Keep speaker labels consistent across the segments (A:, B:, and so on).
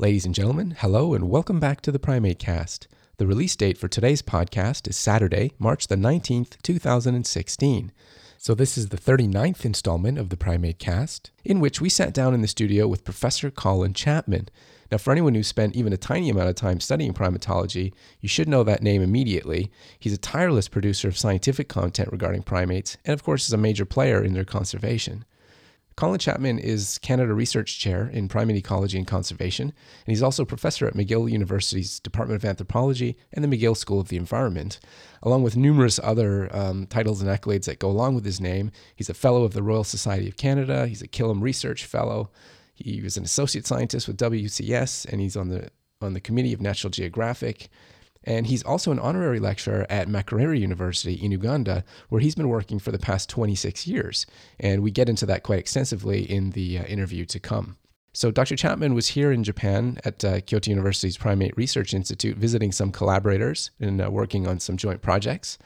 A: Ladies and gentlemen, hello and welcome back to the PrimateCast. The release date for today's podcast is Saturday, March the 19th, 2016. So, this is the 39th installment of the PrimateCast, in which we sat down in the studio with Professor Colin Chapman. Now, for anyone who spent even a tiny amount of time studying primatology, you should know that name immediately. He's a tireless producer of scientific content regarding primates, and of course, is a major player in their conservation. Colin Chapman is Canada Research Chair in Primate Ecology and Conservation, and he's also professor at McGill University's Department of Anthropology and the McGill School of the Environment, along with numerous other um, titles and accolades that go along with his name. He's a Fellow of the Royal Society of Canada, he's a Killam Research Fellow, he was an associate scientist with WCS, and he's on the on the committee of National Geographic. And he's also an honorary lecturer at Makerere University in Uganda, where he's been working for the past 26 years. And we get into that quite extensively in the uh, interview to come. So, Dr. Chapman was here in Japan at uh, Kyoto University's Primate Research Institute, visiting some collaborators and uh, working on some joint projects.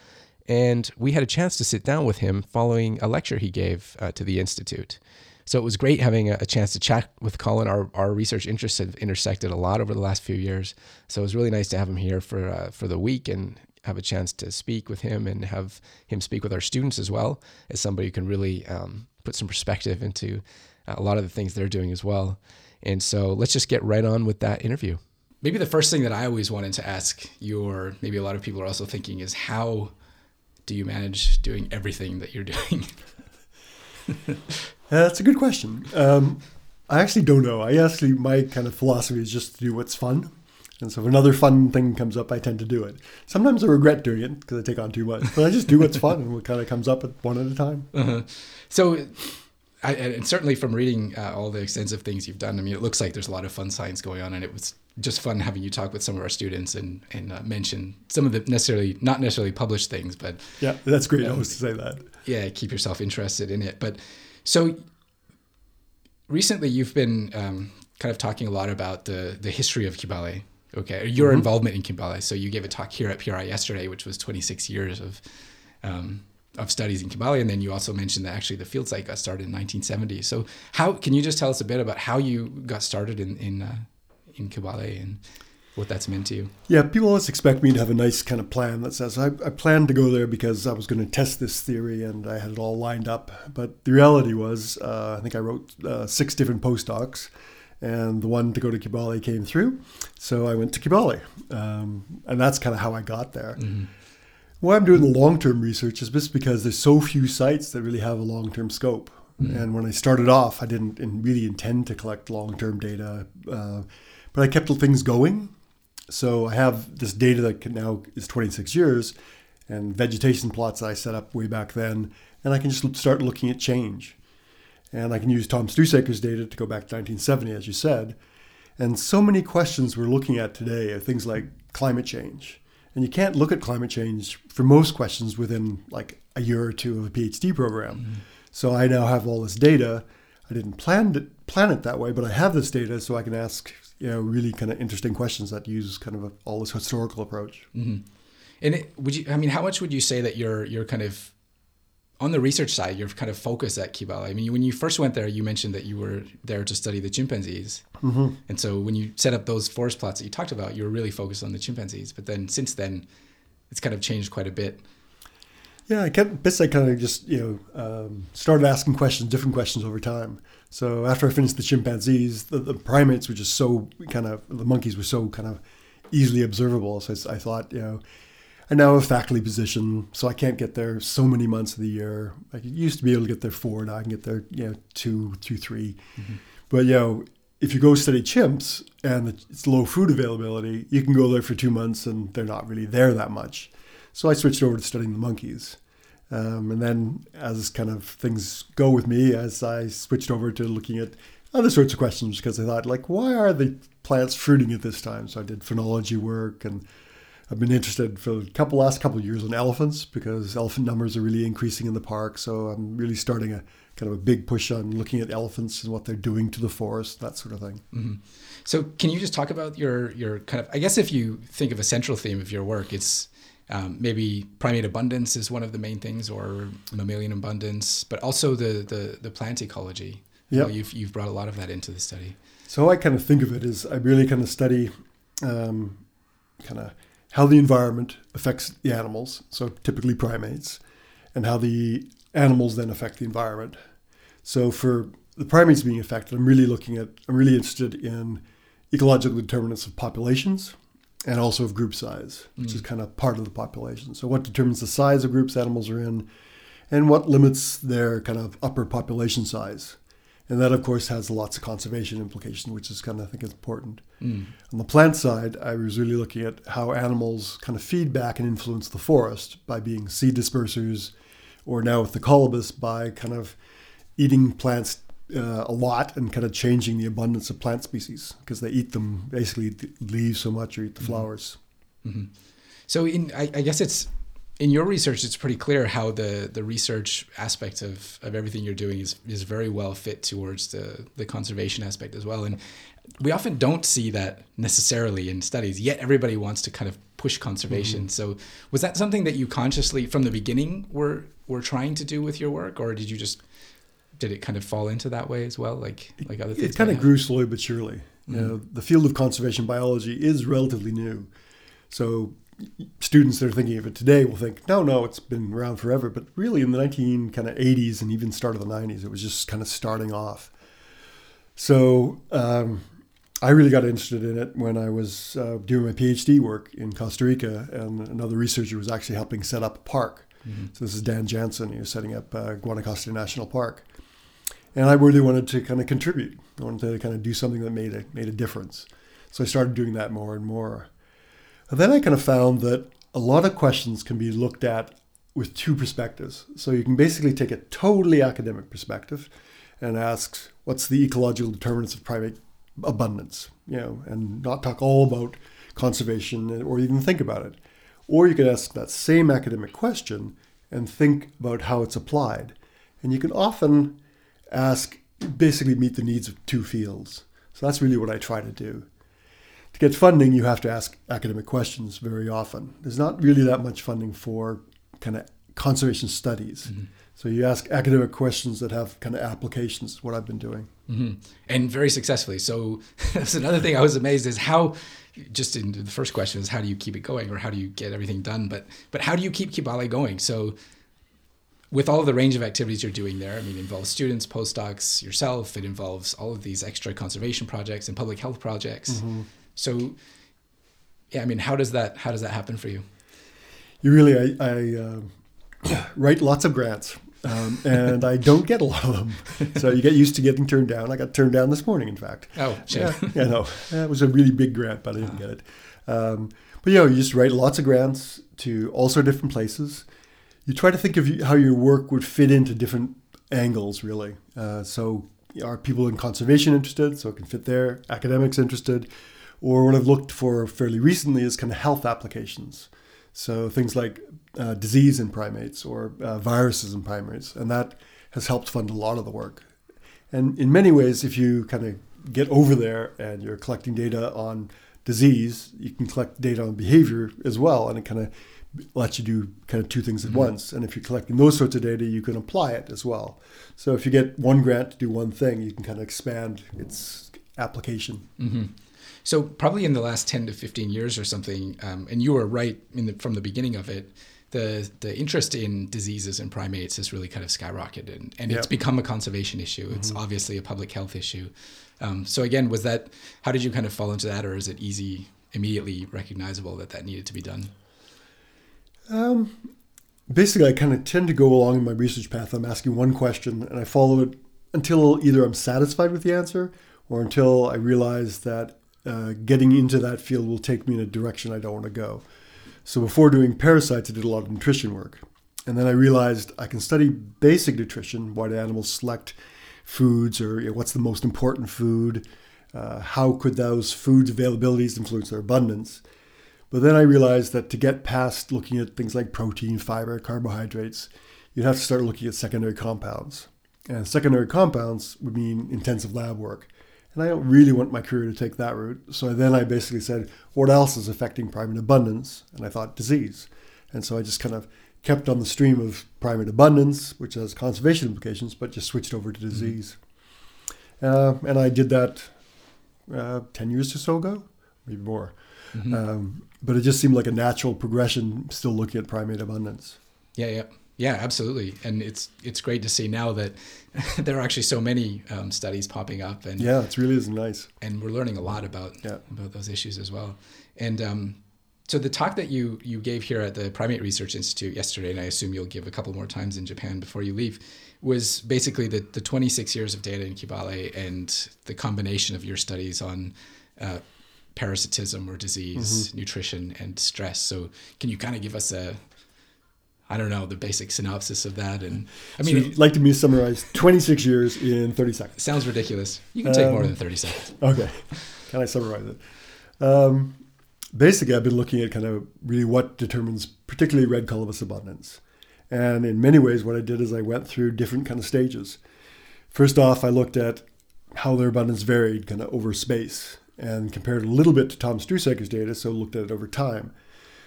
A: And we had a chance to sit down with him following a lecture he gave uh, to the Institute. So it was great having a, chance to chat with Colin. Our, our research interests have intersected a lot over the last few years. So it was really nice to have him here for, uh, for the week and have a chance to speak with him and have him speak with our students as well as somebody who can really um, put some perspective into a lot of the things they're doing as well. And so let's just get right on with that interview. Maybe the first thing that I always wanted to ask you, or maybe a lot of people are also thinking, is how do you manage doing everything that you're doing?
B: That's a good question. Um, I actually don't know. I actually, my kind of philosophy is just to do what's fun. And so if another fun thing comes up, I tend to do it. Sometimes I regret doing it because I take on too much, but I just do what's fun and what kind of comes up at one at a time. Uh-huh.
A: So, I, and certainly from reading uh, all the extensive things you've done, I mean, it looks like there's a lot of fun science going on, and it was just fun having you talk with some of our students and and uh, mention some of the necessarily not necessarily published things, but
B: yeah, that's great. Um, always to say that.
A: Yeah, keep yourself interested in it. But so recently, you've been um, kind of talking a lot about the the history of Kibale. Okay, your mm-hmm. involvement in Kibale. So you gave a talk here at PRI yesterday, which was 26 years of um, of studies in Kibale, and then you also mentioned that actually the field site got started in 1970. So how can you just tell us a bit about how you got started in in uh, in Kibale and what that's meant to you.
B: Yeah, people always expect me to have a nice kind of plan that says I, I planned to go there because I was going to test this theory and I had it all lined up. But the reality was, uh, I think I wrote uh, six different postdocs, and the one to go to Kibale came through, so I went to Kibale, um, and that's kind of how I got there. Mm-hmm. Why I'm doing the long-term research is just because there's so few sites that really have a long-term scope. Mm-hmm. And when I started off, I didn't really intend to collect long-term data, uh, but I kept things going so I have this data that now is 26 years and vegetation plots that I set up way back then, and I can just start looking at change. And I can use Tom Struhsaker's data to go back to 1970, as you said. And so many questions we're looking at today are things like climate change. And you can't look at climate change for most questions within like a year or two of a PhD program. Mm-hmm. So I now have all this data. I didn't plan it, plan it that way, but I have this data so I can ask you know really kind of interesting questions that use kind of a, all this historical approach.
A: Mm-hmm. And it, would you? I mean, how much would you say that you're you're kind of on the research side, you're kind of focused at Kibale. I mean, when you first went there, you mentioned that you were there to study the chimpanzees. Mm-hmm. And so when you set up those forest plots that you talked about, you were really focused on the chimpanzees. But then since then, it's kind of changed quite a bit.
B: Yeah, I kept, kind of just, you know, um, started asking questions, different questions over time. So after I finished the chimpanzees, the, the, primates were just so kind of the monkeys were so kind of easily observable. So I, I, thought, you know, I now have a faculty position, so I can't get there so many months of the year. I used to be able to get there four, now I can get there, you know, two, two, three. Mm-hmm. But you know, if you go study chimps and it's low food availability, you can go there for two months and they're not really there that much. So I switched over to studying the monkeys. Um, and then, as kind of things go with me, as I switched over to looking at other sorts of questions, because I thought, like, why are the plants fruiting at this time? So I did phenology work, and I've been interested for a couple last couple of years on elephants because elephant numbers are really increasing in the park. So I'm really starting a kind of a big push on looking at elephants and what they're doing to the forest, that sort of thing. Mm-hmm.
A: So can you just talk about your your kind of? I guess if you think of a central theme of your work, it's um, maybe primate abundance is one of the main things, or mammalian abundance, but also the the, the plant ecology. Yeah, you know, you've you've brought a lot of that into the study.
B: So I kind of think of it as I really kind of study um, kind of how the environment affects the animals, so typically primates, and how the animals then affect the environment. So for the primates being affected, I'm really looking at, I'm really interested in ecological determinants of populations and also of group size, which mm. is kind of part of the population. So what determines the size of groups animals are in, and what limits their kind of upper population size. And that, of course, has lots of conservation implications, which is kind of, I think, important. Mm. On the plant side, I was really looking at how animals kind of feed back and influence the forest by being seed dispersers, or now with the colobus by kind of eating plants uh, a lot and kind of changing the abundance of plant species because they eat them basically leaves so much or eat the mm-hmm. flowers.
A: Mm-hmm. So, in I, I guess it's in your research, it's pretty clear how the, the research aspect of, of everything you're doing is, is very well fit towards the, the conservation aspect as well. And we often don't see that necessarily in studies, yet everybody wants to kind of push conservation. Mm-hmm. So was that something that you consciously from the beginning were were trying to do with your work or did you just did it kind of fall into that way as well like like other things
B: it kind of grew slowly but surely mm-hmm. you know the field of conservation biology is relatively new so students that are thinking of it today will think, no, no, it's been around forever. But really, in the 19 kind of 80s and even start of the 90s, it was just kind of starting off. So um, I really got interested in it when I was uh, doing my PhD work in Costa Rica, and another researcher was actually helping set up a park. Mm-hmm. So this is Dan Janzen. He was setting up uh, Guanacaste National Park, and I really wanted to kind of contribute. I wanted to kind of do something that made a made a difference. So I started doing that more and more. And then I kind of found that a lot of questions can be looked at with two perspectives. So you can basically take a totally academic perspective and ask what's the ecological determinants of primate abundance, you know, and not talk all about conservation or even think about it. Or you can ask that same academic question and think about how it's applied. And you can often ask, basically meet the needs of two fields. So that's really what I try to do to get funding, you have to ask academic questions very often. There's not really that much funding for kind of conservation studies. Mm-hmm. So you ask academic questions that have kind of applications. What I've been doing,
A: mm-hmm. and very successfully. So that's another thing I was amazed is how. Just in the first question is how do you keep it going, or how do you get everything done? But but how do you keep Kibale going? So with all the range of activities you're doing there, I mean, it involves students, postdocs, yourself. It involves all of these extra conservation projects and public health projects. Mm-hmm. So, yeah, I mean, how does that how does that happen for you?
B: You really, I, I uh, write lots of grants. Um, and I don't get a lot of them. So you get used to getting turned down. I got turned down this morning, in fact.
A: Oh,
B: yeah, yeah, no, it was a really big grant, but I didn't get it. Um, but you know, you just write lots of grants to all sorts of different places. You try to think of how your work would fit into different angles, really. Uh, so are people in conservation interested? So it can fit there. Academics interested. Or what I've looked for fairly recently is kind of health applications. So things like uh, disease in primates or uh, viruses in primates. And that has helped fund a lot of the work. And in many ways, if you kind of get over there and you're collecting data on disease, you can collect data on behavior as well. And it kind of lets you do kind of two things at mm-hmm. once. And if you're collecting those sorts of data, you can apply it as well. So if you get one grant to do one thing, you can kind of expand its application.
A: Mm-hmm. So probably in the last 10 to 15 years or something, um, and you were right the, from the beginning of it, the, the interest in diseases in primates has really kind of skyrocketed and, and yep. it's become a conservation issue. It's mm-hmm. obviously a public health issue. Um, so again, was that, how did you kind of fall into that or is it easy, immediately recognizable that that needed to be done?
B: Um, basically, I kind of tend to go along in my research path. I'm asking one question and I follow it until either I'm satisfied with the answer or until I realize that uh, getting into that field will take me in a direction I don't want to go. So before doing parasites, I did a lot of nutrition work. And then I realized I can study basic nutrition, why do animals select foods, or you know, what's the most important food, uh, how could those foods' availabilities influence their abundance. But then I realized that to get past looking at things like protein, fiber, carbohydrates, you'd have to start looking at secondary compounds. And secondary compounds would mean intensive lab work. And I don't really want my career to take that route. So then I basically said, what else is affecting primate abundance? And I thought disease. And so I just kind of kept on the stream of primate abundance, which has conservation implications, but just switched over to mm-hmm. disease. Mm-hmm. Uh, and I did that uh, 10 years or so ago, maybe more.
A: Mm-hmm.
B: Um, but it just seemed like a natural progression, still looking at primate abundance.
A: Yeah, yeah, yeah, absolutely. And it's it's great to see now that there are actually so many um, studies popping up, and
B: Yeah, it really is nice.
A: and we're learning a lot about
B: Yeah.
A: about those issues as well. And um, so the talk that you you gave here at the Primate Research Institute yesterday, and I assume you'll give a couple more times in Japan before you leave, was basically the the 26 years of data in Kibale and the combination of your studies on. Uh, parasitism or disease, nutrition, and stress. So, can you kind of give us a, I don't know, the basic synopsis of that? And I mean,
B: mean, like to me to summarize 26 years in 30 seconds.
A: Sounds ridiculous. You can take more
B: Um,
A: than 30 seconds.
B: Okay. Can I summarize it? Um, basically, I've been looking at kind of really what determines particularly red colobus abundance. And in many ways, what I did is I went through different kind of stages. First off, I looked at how their abundance varied kind of over space and compared a little bit to Tom Struhsaker's data, so looked at it over time.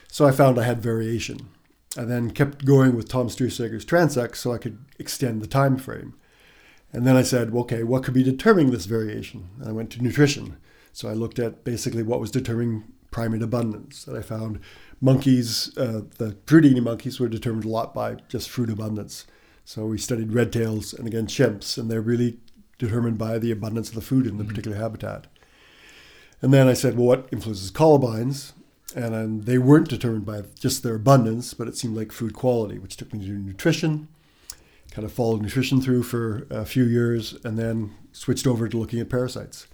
B: So I found I had variation. I then kept going with Tom Struhsaker's transects so I could extend the time frame. And then I said, well, okay, what could be determining this variation? And I went to nutrition. So I looked at basically what was determining primate abundance. And I found monkeys, uh, the fruit eating monkeys, were determined a lot by just fruit abundance. So we studied red tails and again chimps, and they're really determined by the abundance of the food in the particular habitat. And then I said, well, what influences colobines? And um, they weren't determined by just their abundance, but it seemed like food quality, which took me to nutrition kind of followed nutrition through for a few years and then switched over to looking at parasites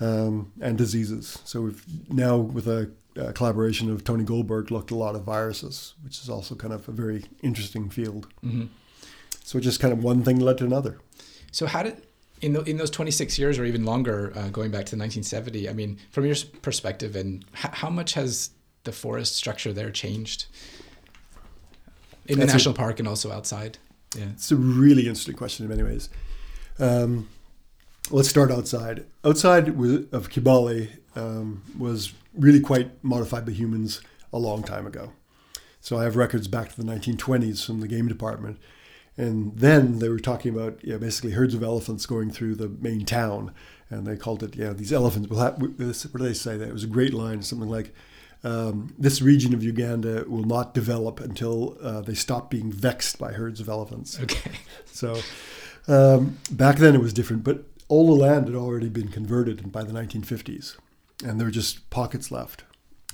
B: um, and diseases. So we've now, with a, a collaboration of Tony Goldberg, looked a lot of viruses, which is also kind of a very interesting field.
A: hmm
B: So just kind of one thing led to another.
A: So how did in the, in those 26 years or even longer, uh, going back to 1970? I mean, from your perspective, and h- how much has the forest structure there changed in the
B: That's a-
A: national park and also outside? Yeah.
B: It's a really interesting question in many ways. Um, let's start outside. Outside of Kibale um, was really quite modified by humans a long time ago. So I have records back to the 1920s from the game department. And then they were talking about you know, basically herds of elephants going through the main town. And they called it, you know, these elephants will have, what do they say? That it was a great line, something like, um, this region of Uganda will not develop until uh, they stop being vexed by herds of elephants.
A: Okay.
B: So um, back then it was different, but all the land had already been converted by the 1950s, and there were just pockets left.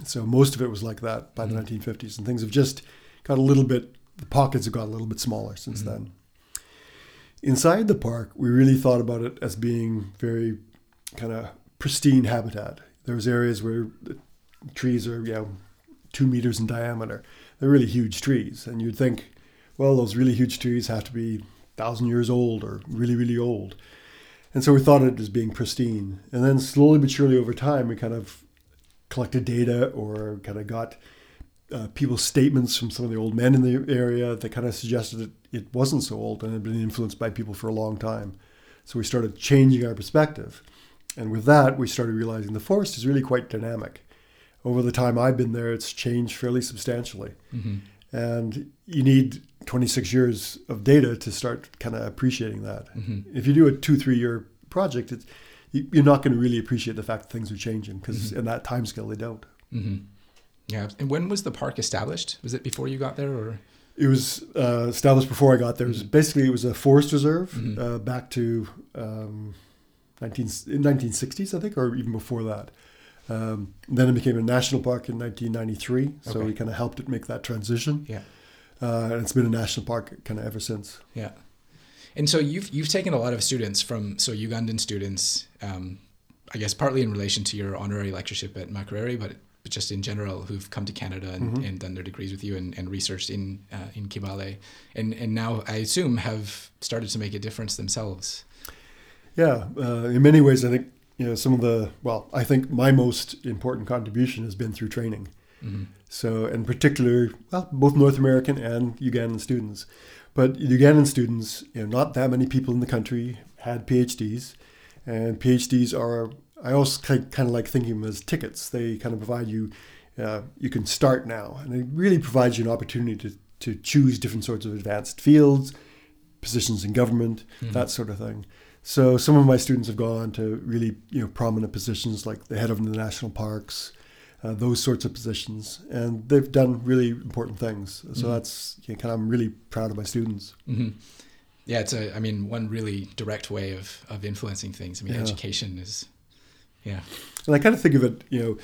B: So most of it was like that by the 1950s, and things have just got a little bit. The pockets have got a little bit smaller since mm-hmm. then. Inside the park, we really thought about it as being very kind of pristine habitat. There was areas where the trees are, you know, two meters in diameter. They're really huge trees, and you'd think, well, those really huge trees have to be thousand years old or really, really old. And so we thought of it as being pristine. And then slowly but surely over time, we kind of collected data or kind of got uh, people's statements from some of the old men in the area that kind of suggested that it wasn't so old and had been influenced by people for a long time. So we started changing our perspective. And with that, we started realizing the forest is really quite dynamic. Over the time I've been there, it's changed fairly substantially.
A: hmm
B: And you need 26 years of data to start kind of appreciating that.
A: hmm
B: If you do a two, three year project, it's, you- you're not going to really appreciate the fact that things are changing because in that time scale, they don't.
A: Yeah. And when was the park established? Was it before you got there, or?
B: It was uh, established before I got there. It was basically it was a forest reserve
A: Mhm.
B: uh, back to um, 19, in 1960s, I think, or even before that. Um, then it became a national park in 1993, so
A: Okay.
B: we kind of helped it make that transition.
A: Yeah.
B: Uh, and it's been a national park kind of ever since.
A: Yeah. And so you've you've taken a lot of students from so Ugandan students, um, I guess partly in relation to your honorary lectureship at Makerere, but but just in general who've come to Canada and,
B: Mhm.
A: and done their degrees with you and, and researched in uh, in Kibale, and and now I assume have started to make a difference themselves.
B: Yeah, uh, in many ways, I think you know some of the well, I think my most important contribution has been through training.
A: hmm
B: So, in particular, well, both North American and Ugandan students, but Ugandan students, you know, not that many people in the country had PhDs, and PhDs are I also kind of like thinking of them as tickets. They kind of provide you, uh, you can start now, and it really provides you an opportunity to to choose different sorts of advanced fields, positions in government,
A: Mhm.
B: that sort of thing. So some of my students have gone on to really you know prominent positions like the head of the national parks, uh, those sorts of positions, and they've done really important things. So
A: Mhm.
B: that's you know, kind of I'm really proud of my students.
A: hmm Yeah, it's a. I mean, one really direct way of of influencing things. I mean,
B: Yeah.
A: education is. Yeah.
B: And I kind of think of it, you know,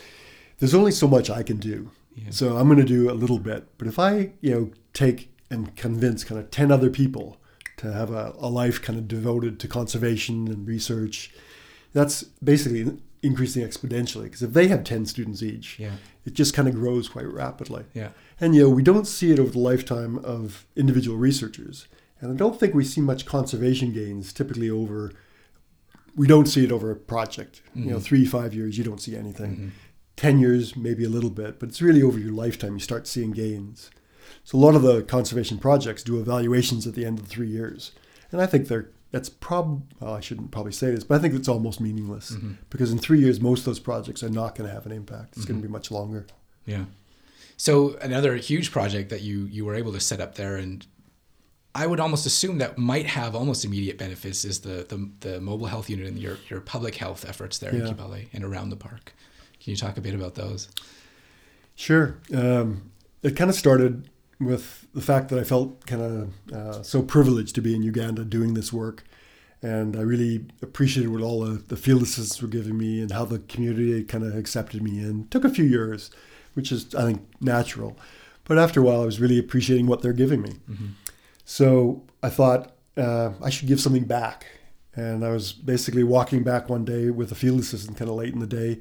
B: there's only so much I can do.
A: Yeah.
B: So I'm going to do a little bit. But if I, you know, take and convince kind of 10 other people to have a, a life kind of devoted to conservation and research, that's basically increasing exponentially. Because if they have 10 students each,
A: yeah.
B: it just kind of grows quite rapidly.
A: Yeah.
B: And, you know, we don't see it over the lifetime of individual researchers. And I don't think we see much conservation gains typically over, we don't see it over a project. You know,
A: Mhm.
B: three, five years, you don't see anything.
A: Mhm.
B: 10 years, maybe a little bit, but it's really over your lifetime you start seeing gains. So a lot of the conservation projects do evaluations at the end of the three years. And I think they're that's prob well, I shouldn't probably say this, but I think it's almost meaningless
A: Mhm.
B: because in three years most of those projects are not going to have an impact. It's going
A: Mhm.
B: to be much longer.
A: Yeah. So another huge project that you you were able to set up there, and I would almost assume that might have almost immediate benefits is the the, the mobile health unit and your your public health efforts there in Kibale and around the park. Can you talk a bit about those?
B: Sure. Um, it kind of started with the fact that I felt kind of uh, so privileged to be in Uganda doing this work. And I really appreciated what all the, the field assistants were giving me and how the community kind of accepted me in. Took a few years, which is, I think, natural. But after a while, I was really appreciating what they're giving me.
A: Mm-hmm.
B: So I thought uh, I should give something back. And I was basically walking back one day with a field assistant kind of late in the day.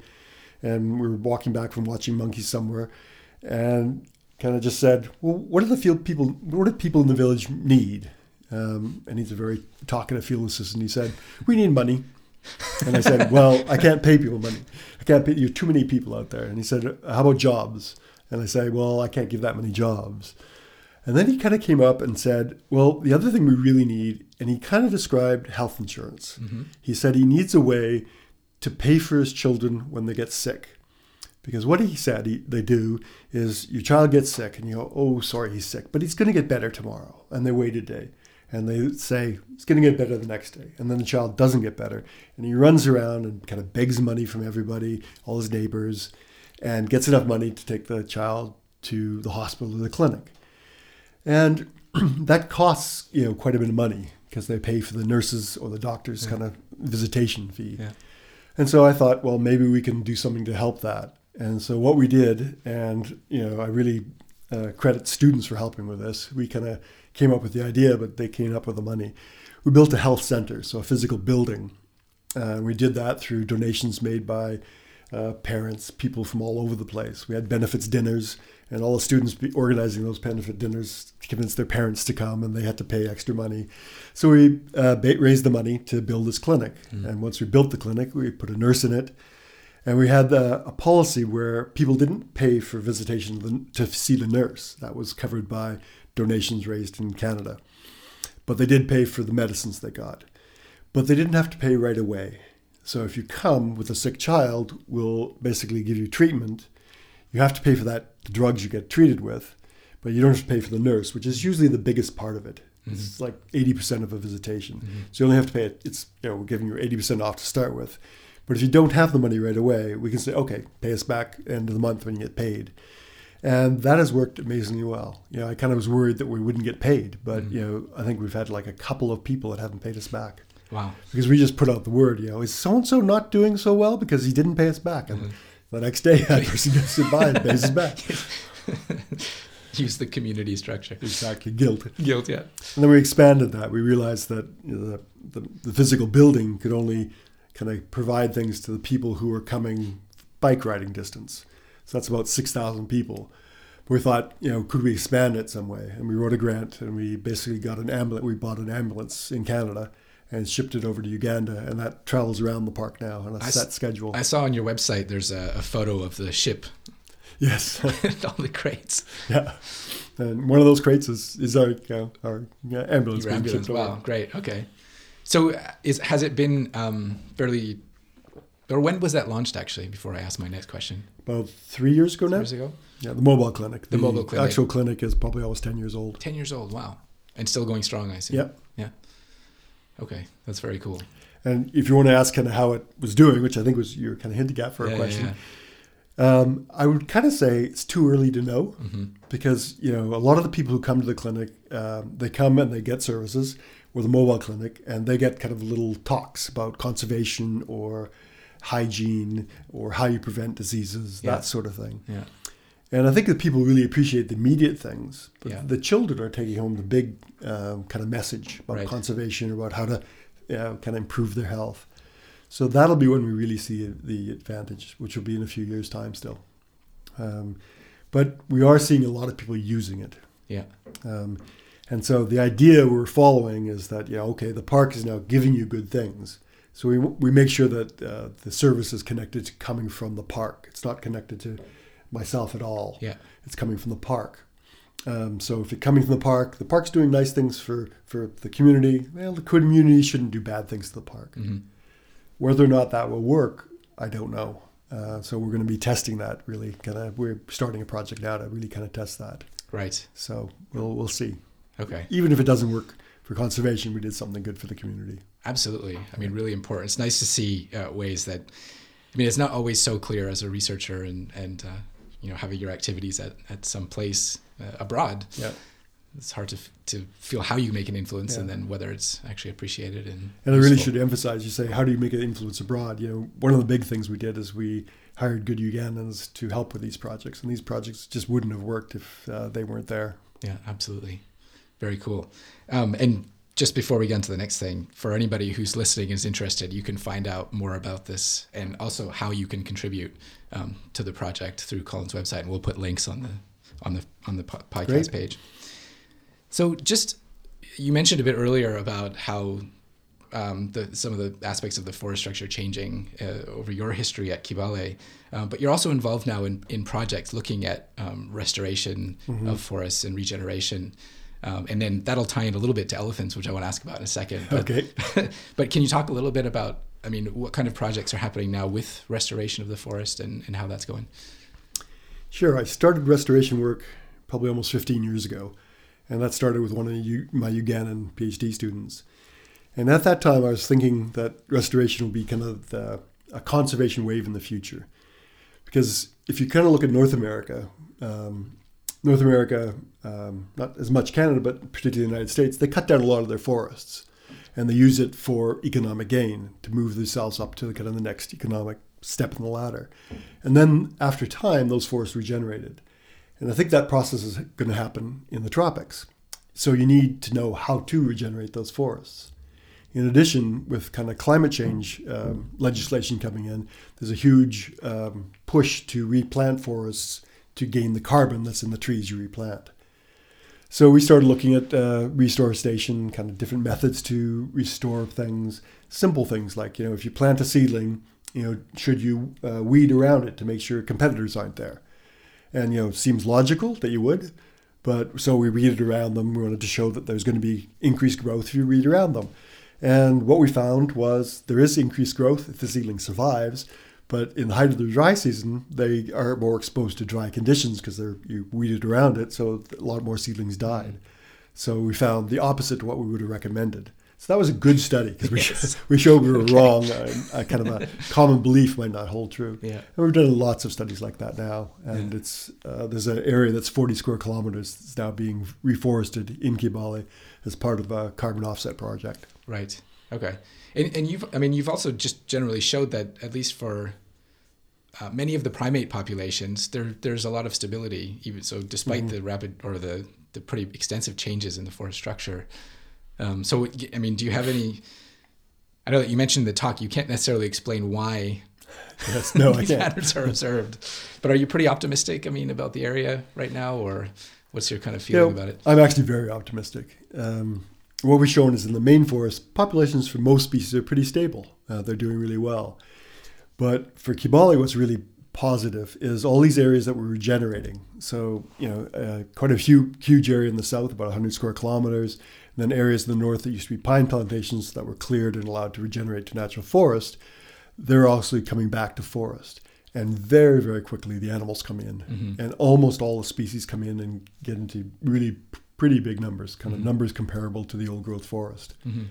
B: And we were walking back from watching monkeys somewhere. And kind of just said, well, what do the field people, what do people in the village need? Um, and he's a very talkative field assistant. He said, we need money. And I said, well, I can't pay people money. I can't pay, you too many people out there. And he said, how about jobs? And I say, well, I can't give that many jobs. And then he kind of came up and said, well, the other thing we really need, and he kind of described health insurance.
A: Mm-hmm.
B: He said he needs a way to pay for his children when they get sick. Because what he said he, they do is your child gets sick and you go, oh, sorry, he's sick, but he's going to get better tomorrow. And they wait a day and they say, it's going to get better the next day. And then the child doesn't get better. And he runs around and kind of begs money from everybody, all his neighbors, and gets enough money to take the child to the hospital or the clinic. And that costs, you know, quite a bit of money because they pay for the nurses or the doctor's
A: Yeah.
B: kind of visitation fee.
A: Yeah.
B: And so I thought, well, maybe we can do something to help that. And so what we did, and you know, I really uh, credit students for helping with this. We kind of came up with the idea, but they came up with the money. We built a health center, so a physical building. Uh, we did that through donations made by uh, parents, people from all over the place. We had benefits dinners, and all the students be organizing those benefit dinners to convince their parents to come, and they had to pay extra money. So we uh, raised the money to build this clinic.
A: Mm.
B: And once we built the clinic, we put a nurse in it. And we had uh, a policy where people didn't pay for visitation to, the, to see the nurse. That was covered by donations raised in Canada. But they did pay for the medicines they got. But they didn't have to pay right away. So if you come with a sick child, we'll basically give you treatment. You have to pay for that, the drugs you get treated with, but you don't have to pay for the nurse, which is usually the biggest part of it. It's like 80% of a visitation.
A: Mhm.
B: So you only have to pay it. It's, you know, we're giving you 80% off to start with. But if you don't have the money right away, we can say, okay, pay us back end of the month when you get paid. And that has worked amazingly well. You know, I kind of was worried that we wouldn't get paid, but
A: Mhm.
B: you know, I think we've had like a couple of people that haven't paid us back
A: Wow.
B: because we just put out the word. You know, is so and so not doing so well because he didn't pay us back? And
A: Mhm.
B: the next day, that person gets it by and pays us back.
A: Use the community structure.
B: Exactly, guilt.
A: Guilt, yeah.
B: And then we expanded that. We realized that you know, the, the, the physical building could only kind of provide things to the people who were coming bike riding distance. So that's about 6,000 people. We thought, you know, could we expand it some way? And we wrote a grant and we basically got an ambulance. We bought an ambulance in Canada and shipped it over to Uganda. And that travels around the park now on a
A: I s-
B: set schedule.
A: I saw on your website there's a, a photo of the ship
B: yes.
A: and all the crates.
B: yeah. And one of those crates is, is our, our yeah, ambulance.
A: Your ambulance.
B: shipped over.
A: Wow, great. Okay. So uh, is has it been um, fairly, or when was that launched actually? Before I ask my next question,
B: About three years ago now.
A: years ago.
B: Yeah, the mobile clinic.
A: The mobile clinic.
B: actual clinic is probably almost 10 years old.
A: Ten years old. Wow, and still going strong. I see.
B: Yep.
A: Yeah. Okay, that's very cool.
B: And if you want to ask kind of how it was doing, which I think was you're kind of hinting at for a question,
A: yeah,
B: Um, I would kind of say it's too early to know
A: Mm-hmm.
B: because you know a lot of the people who come to the clinic, um, they come and they get services with a mobile clinic, and they get kind of little talks about conservation or hygiene or how you prevent diseases,
A: Yeah.
B: that sort of thing.
A: yeah.
B: And I think that people really appreciate the immediate things, but
A: Yeah.
B: the children are taking home the big um, kind of message about
A: Right.
B: conservation, about how to uh, kind of improve their health. So that'll be when we really see the advantage, which will be in a few years' time still. Um, but we are seeing a lot of people using it.
A: Yeah.
B: Um, and so the idea we're following is that, yeah, okay, the park is now giving you good things. So we, we make sure that uh, the service is connected to coming from the park. It's not connected to myself at all.
A: Yeah.
B: It's coming from the park. Um, so if it's coming from the park, the park's doing nice things for, for the community. Well, the community shouldn't do bad things to the park.
A: hmm
B: Whether or not that will work, I don't know. Uh, so we're going to be testing that really. Kind of, we're starting a project now to really kind of test that.
A: Right.
B: So we'll we'll see.
A: Okay.
B: Even if it doesn't work for conservation, we did something good for the community.
A: Absolutely. I mean, really important. It's nice to see uh, ways that. I mean, it's not always so clear as a researcher and and uh, you know having your activities at at some place uh, abroad.
B: Yeah.
A: It's hard to f- to feel how you make an influence
B: Yeah.
A: and then whether it's actually appreciated and.
B: And I really
A: useful.
B: should emphasize, you say, how do you make an influence abroad? You know, one of the big things we did is we hired good Ugandans to help with these projects, and these projects just wouldn't have worked if uh, they weren't there.
A: Yeah, absolutely. Very cool. Um, and just before we get into the next thing, for anybody who's listening is interested, you can find out more about this and also how you can contribute um, to the project through Colin's website, and we'll put links on the on the on the podcast
B: Great.
A: page. So, just you mentioned a bit earlier about how um, the, some of the aspects of the forest structure changing uh, over your history at Kibale, um, but you're also involved now in, in projects looking at um, restoration of forests and regeneration. Um, and then that'll tie in a little bit to elephants, which I want to ask about in a second. But,
B: Okay.
A: but can you talk a little bit about, I mean, what kind of projects are happening now with restoration of the forest and, and how that's going?
B: Sure. I started restoration work probably almost 15 years ago, and that started with one of U- my Ugandan PhD students. And at that time, I was thinking that restoration will be kind of the, a conservation wave in the future. Because if you kind of look at North America, um, North America, um, not as much Canada, but particularly the United States, they cut down a lot of their forests and they use it for economic gain to move themselves up to the kind of the next economic step in the ladder. And then after time, those forests regenerated. And I think that process is going to happen in the tropics. So you need to know how to regenerate those forests. In addition, with kind of climate change um, legislation coming in, there's a huge um, push to replant forests to gain the carbon that's in the trees you replant. So we started looking at uh, reforestation, kind of different methods to restore things. Simple things like, you know, if you plant a seedling, you know, should you uh, weed around it to make sure competitors aren't there? And, you know, seems logical that you would. But so we weeded around them. We wanted to show that there's going to be increased growth if you weed around them. And what we found was there is increased growth if the seedling survives, but in the height of the dry season, they are more exposed to dry conditions because they're you weeded around it, so a lot more seedlings died. So we found the opposite to what we would have recommended. So that was a good study because we,
A: Yes.
B: we showed we were wrong. Uh, a kind of a common belief might not hold true.
A: Yeah.
B: And we've done lots of studies like that now, and
A: Yeah.
B: it's uh, there's an area that's 40 square kilometers that's now being reforested in Kibale as part of a carbon offset project.
A: Right. Okay. And, and you've, I mean, you've also just generally showed that at least for uh, many of the primate populations, there there's a lot of stability. Even so, despite the rapid or the the pretty extensive changes in the forest structure. Um, so, I mean, do you have any? I know that you mentioned the talk. You can't necessarily explain why
B: Yes, no,
A: these patterns are observed, but are you pretty optimistic? I mean, about the area right now, or what's your kind of feeling
B: You know,
A: about it?
B: I'm actually very optimistic. Um, what we've shown is in the main forest, populations for most species are pretty stable. Uh, they're doing really well. But for Kibale, what's really positive is all these areas that we're regenerating. So, you know, uh, quite a huge, huge area in the south, about 100 square kilometers, and then areas in the north that used to be pine plantations that were cleared and allowed to regenerate to natural forest, they're also coming back to forest. And very, very quickly, the animals come in,
A: Mm-hmm.
B: and almost all the species come in and get into really pretty big numbers, kind of numbers comparable to the old growth forest.
A: Mm-hmm.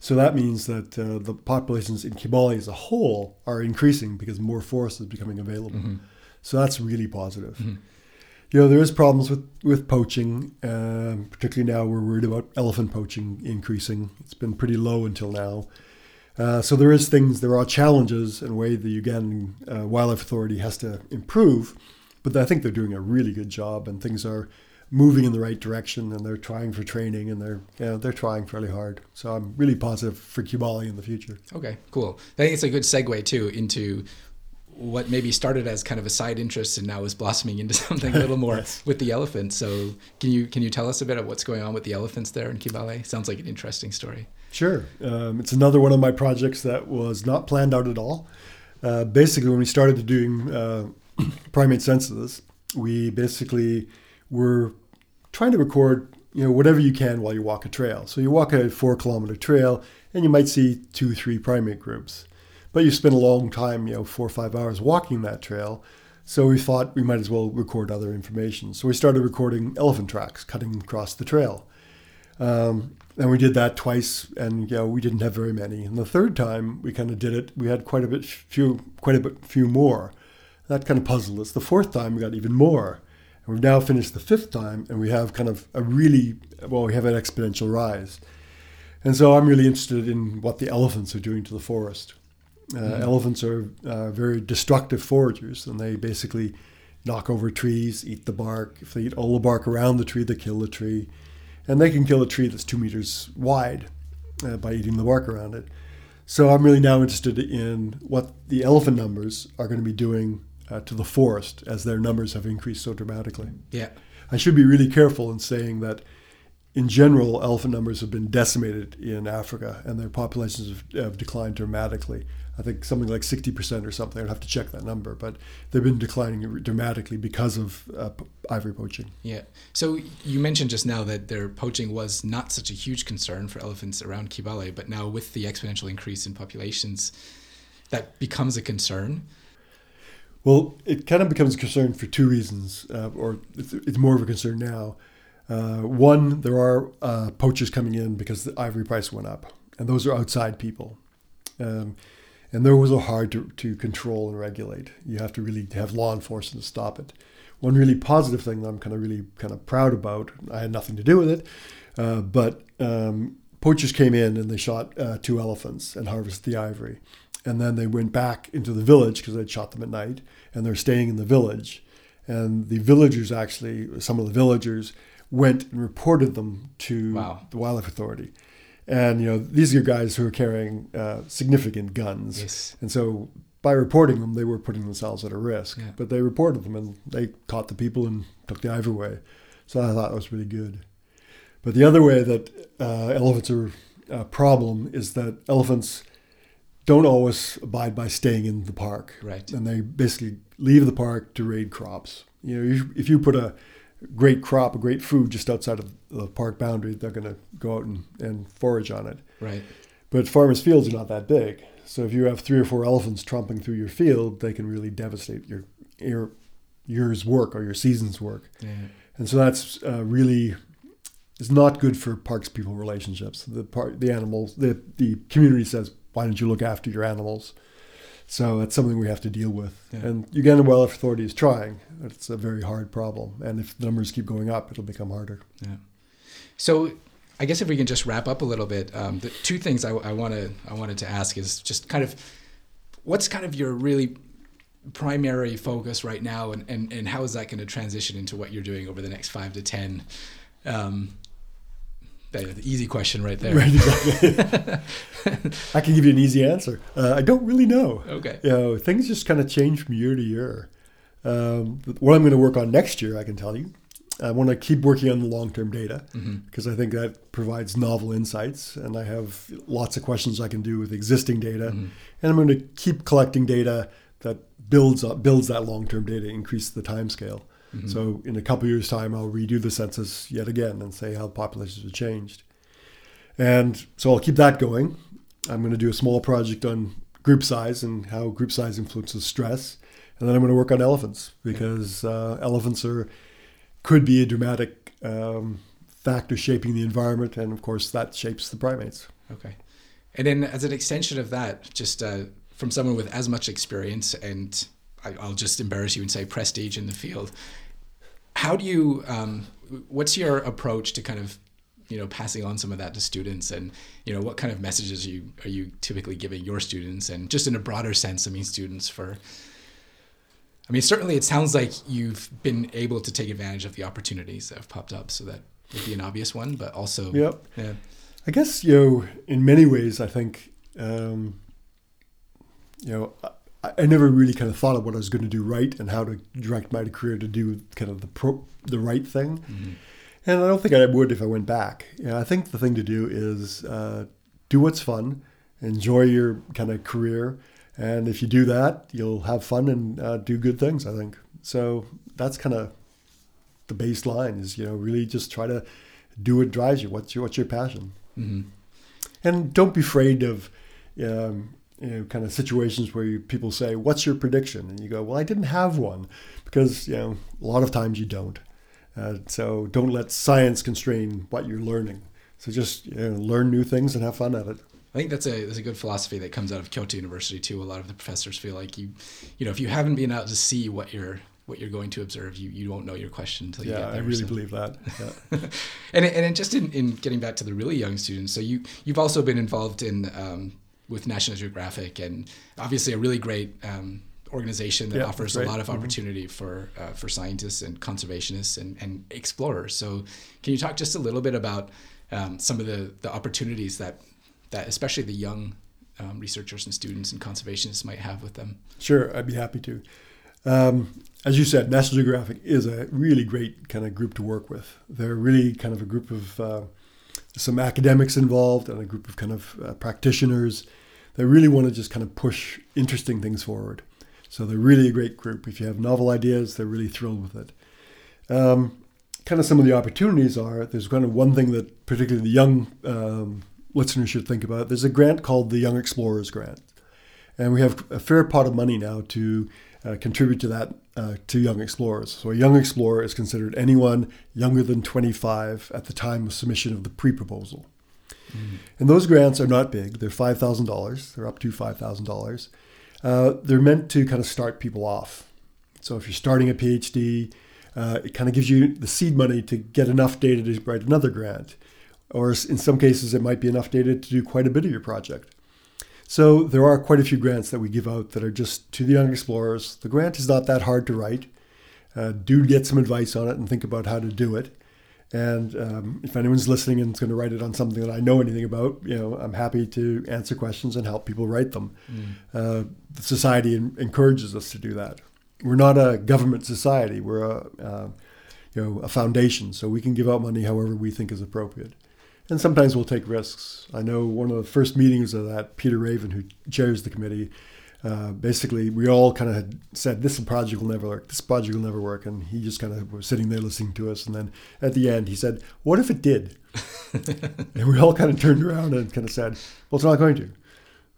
B: So that means that uh, the populations in Kibale as a whole are increasing because more forest is becoming available.
A: Mm-hmm.
B: So that's really positive. You know, there is problems with with poaching. Um, particularly now, we're worried about elephant poaching increasing. It's been pretty low until now. Uh, so there is things, there are challenges and way the Ugandan uh, Wildlife Authority has to improve. But I think they're doing a really good job, and things are moving in the right direction. And they're trying for training, and they're you know, they're trying fairly hard. So I'm really positive for Kibale in the future.
A: Okay, cool. I think it's a good segue too into what maybe started as kind of a side interest and now is blossoming into something a little more
B: Yes.
A: with the elephants. So can you can you tell us a bit of what's going on with the elephants there in Kibale? Sounds like an interesting story.
B: Sure. Um, it's another one of my projects that was not planned out at all. Uh, basically, when we started doing uh, primate censuses, we basically were trying to record you know whatever you can while you walk a trail. So you walk a four kilometer trail, and you might see two, three primate groups, but you spend a long time, you know, four or five hours walking that trail. So we thought we might as well record other information. So we started recording elephant tracks cutting across the trail. Um, and we did that twice, and you know, we didn't have very many. And the third time we kind of did it, we had quite a bit few, quite a bit few more. That kind of puzzled us. The fourth time we got even more, and we've now finished the fifth time, and we have kind of a really well, we have an exponential rise. And so I'm really interested in what the elephants are doing to the forest. Uh, Elephants are uh, very destructive foragers, and they basically knock over trees, eat the bark. If they eat all the bark around the tree, they kill the tree and they can kill a tree that's two meters wide uh, by eating the bark around it. So I'm really now interested in what the elephant numbers are going to be doing uh, to the forest as their numbers have increased so dramatically.
A: Yeah.
B: I should be really careful in saying that, in general, elephant numbers have been decimated in Africa and their populations have, have declined dramatically. I think something like 60% or something. I'd have to check that number, but they've been declining dramatically because of uh, ivory poaching.
A: Yeah. So you mentioned just now that their poaching was not such a huge concern for elephants around Kibale, but now with the exponential increase in populations, that becomes a concern.
B: Well, it kind of becomes a concern for two reasons, uh, or it's, it's more of a concern now. Uh, one, there are uh, poachers coming in because the ivory price went up, and those are outside people. Um, and those are hard to, to control and regulate. You have to really have law enforcement to stop it. One really positive thing that I'm kind of really kind of proud about, I had nothing to do with it, uh, but um, poachers came in and they shot uh, two elephants and harvested the ivory. And then they went back into the village because they'd shot them at night, and they're staying in the village. And the villagers actually, some of the villagers, went and reported them to
A: Wow.
B: the wildlife authority. And you know, these are guys who are carrying uh, significant guns,
A: Yes.
B: and so by reporting them, they were putting themselves at a risk.
A: Yeah.
B: But they reported them, and they caught the people and took the ivory away. So I thought it was really good. But the other way that uh, elephants are a problem is that elephants don't always abide by staying in the park.
A: Right.
B: And they basically leave the park to raid crops. You know, if- you put a great crop, a great food just outside of the park boundary, they're going to go out and, and forage on it.
A: Right.
B: But farmers' fields are not that big. So if you have three or four elephants tromping through your field, they can really devastate your, your year's work or your season's work.
A: Yeah.
B: And so that's uh, really is not good for parks people relationships. The part, the animals, the the community says, "Why don't you look after your animals?" So that's something we have to deal with.
A: Yeah.
B: And Uganda Wildlife Authority is trying. It's a very hard problem, and if the numbers keep going up, it'll become harder.
A: Yeah. So I guess if we can just wrap up a little bit, um, the two things I, I wanted I wanted to ask is just kind of what's kind of your really primary focus right now, and, and, and how is that going to transition into what you're doing over the next five to ten? Um, the, the easy question right there.
B: Right, exactly. I can give you an easy answer. Uh, I don't really know.
A: Okay.
B: You know, things just kind of change from year to year. Um, what I'm going to work on next year, I can tell you. I want to keep working on the long-term data
A: hmm
B: because I think that provides novel insights, and I have lots of questions I can do with existing data.
A: Mhm.
B: And I'm going to keep collecting data that builds up, builds that long-term data, increase the time scale.
A: Mhm.
B: So in a couple years' time, I'll redo the census yet again and say how populations have changed. And so I'll keep that going. I'm going to do a small project on group size and how group size influences stress. And then I'm going to work on elephants because uh, elephants are could be a dramatic um, factor shaping the environment, and of course that shapes the primates.
A: Okay. And then, as an extension of that, just uh, from someone with as much experience and I, will just embarrass you and say prestige in the field, how do you? Um, what's your approach to kind of you know passing on some of that to students and you know what kind of messages are you are you typically giving your students and just in a broader sense i mean students for i mean certainly it sounds like you've been able to take advantage of the opportunities that have popped up so that would be an obvious one but also
B: yep. yeah i guess you know in many ways i think um, you know I, never really kind of thought of what i was going to do right and how to direct my career to do kind of the pro, the right thing mm-hmm and I don't think I would if I went back. You know, I think the thing to do is uh, do what's fun, enjoy your kind of career, and if you do that, you'll have fun and uh, do good things. I think so. That's kind of the baseline. Is you know really just try to do what drives you. What's your what's your passion? Mm-hmm. And don't be afraid of. Um, you know, kind of situations where you, people say, "What's your prediction?" and you go, "Well, I didn't have one," because you know a lot of times you don't. Uh, so don't let science constrain what you're learning. So just you know, learn new things and have fun at it.
A: I think that's a that's a good philosophy that comes out of Kyoto University too. A lot of the professors feel like you, you know, if you haven't been out to see what you're what you're going to observe, you, you won't know your question until you
B: yeah,
A: get there.
B: I really so. believe that.
A: Yeah. and and just in, in getting back to the really young students, so you you've also been involved in um, with National Geographic and obviously a really great um, organization that yeah, offers a lot of mm-hmm. opportunity mm-hmm. for uh, for scientists and conservationists and, and explorers. So, can you talk just a little bit about um, some of the, the opportunities that that especially the young um, researchers and students and conservationists might have with them?
B: Sure, I'd be happy to. Um, as you said, National Geographic is a really great kind of group to work with. They're really kind of a group of uh, some academics involved and a group of kind of uh, practitioners that really want to just kind of push interesting things forward. So they're really a great group. If you have novel ideas, they're really thrilled with it. Um, kind of some of the opportunities are there's kind of one thing that particularly the young um, listeners should think about. There's a grant called the Young Explorers Grant, and we have a fair pot of money now to uh, contribute to that uh, to young explorers. So a young explorer is considered anyone younger than 25 at the time of submission of the pre-proposal. Mm. And those grants are not big. They're $5,000. They're up to $5,000. Uh, they're meant to kind of start people off. So if you're starting a PhD, uh, it kind of gives you the seed money to get enough data to write another grant. Or in some cases, it might be enough data to do quite a bit of your project. So there are quite a few grants that we give out that are just to the young explorers. The grant is not that hard to write. Uh, do get some advice on it and think about how to do it. And um, if anyone's listening and is going to write it on something that I know anything about, you know, I'm happy to answer questions and help people write them. Mm. Uh, the society encourages us to do that. We're not a government society. We're a, uh, you know, a foundation, so we can give out money however we think is appropriate. And sometimes we'll take risks. I know one of the first meetings of that, Peter Raven, who chairs the committee, uh, basically we all kind of had said this project will never work. This project will never work. And he just kind of was sitting there listening to us. And then at the end he said what if it did? And we all kind of turned around and kind of said well it's not going to.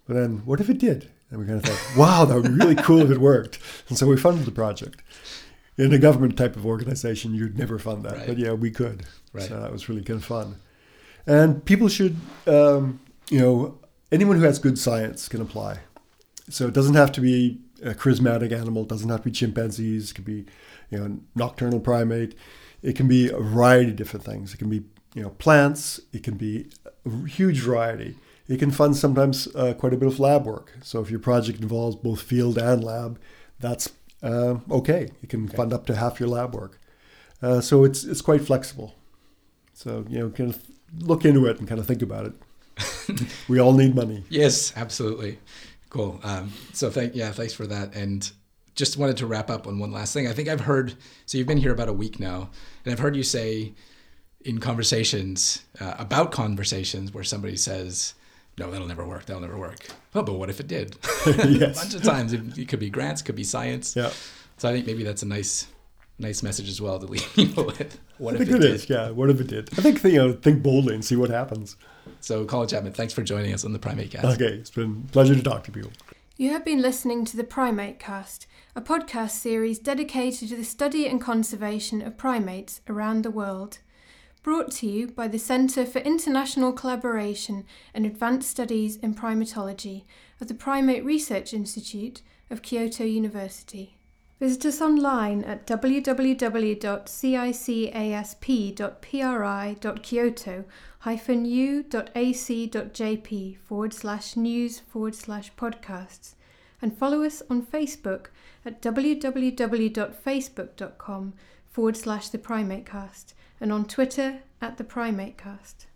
B: But then what if it did? And we kind of thought wow that would be really cool if it worked. And so we funded the project. In a government type of organization you'd never fund that. Right. but yeah we could. Right. so that was really kind of fun and people should um, you know anyone who has good science can apply so it doesn't have to be a charismatic animal. It doesn't have to be chimpanzees. It could be, you know, nocturnal primate. It can be a variety of different things. It can be, you know, plants. It can be a huge variety. It can fund sometimes uh, quite a bit of lab work. So if your project involves both field and lab, that's uh, okay. You can okay. fund up to half your lab work. Uh, so it's it's quite flexible. So you know, kind of look into it and kind of think about it. we all need money.
A: Yes, absolutely. Cool. Um, so thank yeah, thanks for that. And just wanted to wrap up on one last thing. I think I've heard so you've been here about a week now, and I've heard you say in conversations uh, about conversations where somebody says, "No, that'll never work. That'll never work." Oh, but what if it did? yes. a bunch of times it, it, could be grants, could be science.
B: Yeah.
A: So I think maybe that's a nice, nice message as well to leave people with.
B: What I if think it, it is. Yeah. What if it did? I think you know, think boldly and see what happens.
A: So, Colin Chapman, thanks for joining us on the PrimateCast.
B: Okay, it's been a pleasure to talk to you.
C: You have been listening to the PrimateCast, a podcast series dedicated to the study and conservation of primates around the world. brought to you by the Centre for International Collaboration and Advanced Studies in Primatology of the Primate Research Institute of Kyoto University. Visit us online at www.cicasp.pri.kyoto-u.ac.jp forward slash news forward slash podcasts and follow us on Facebook at www.facebook.com forward slash the primate cast and on Twitter at the primate cast.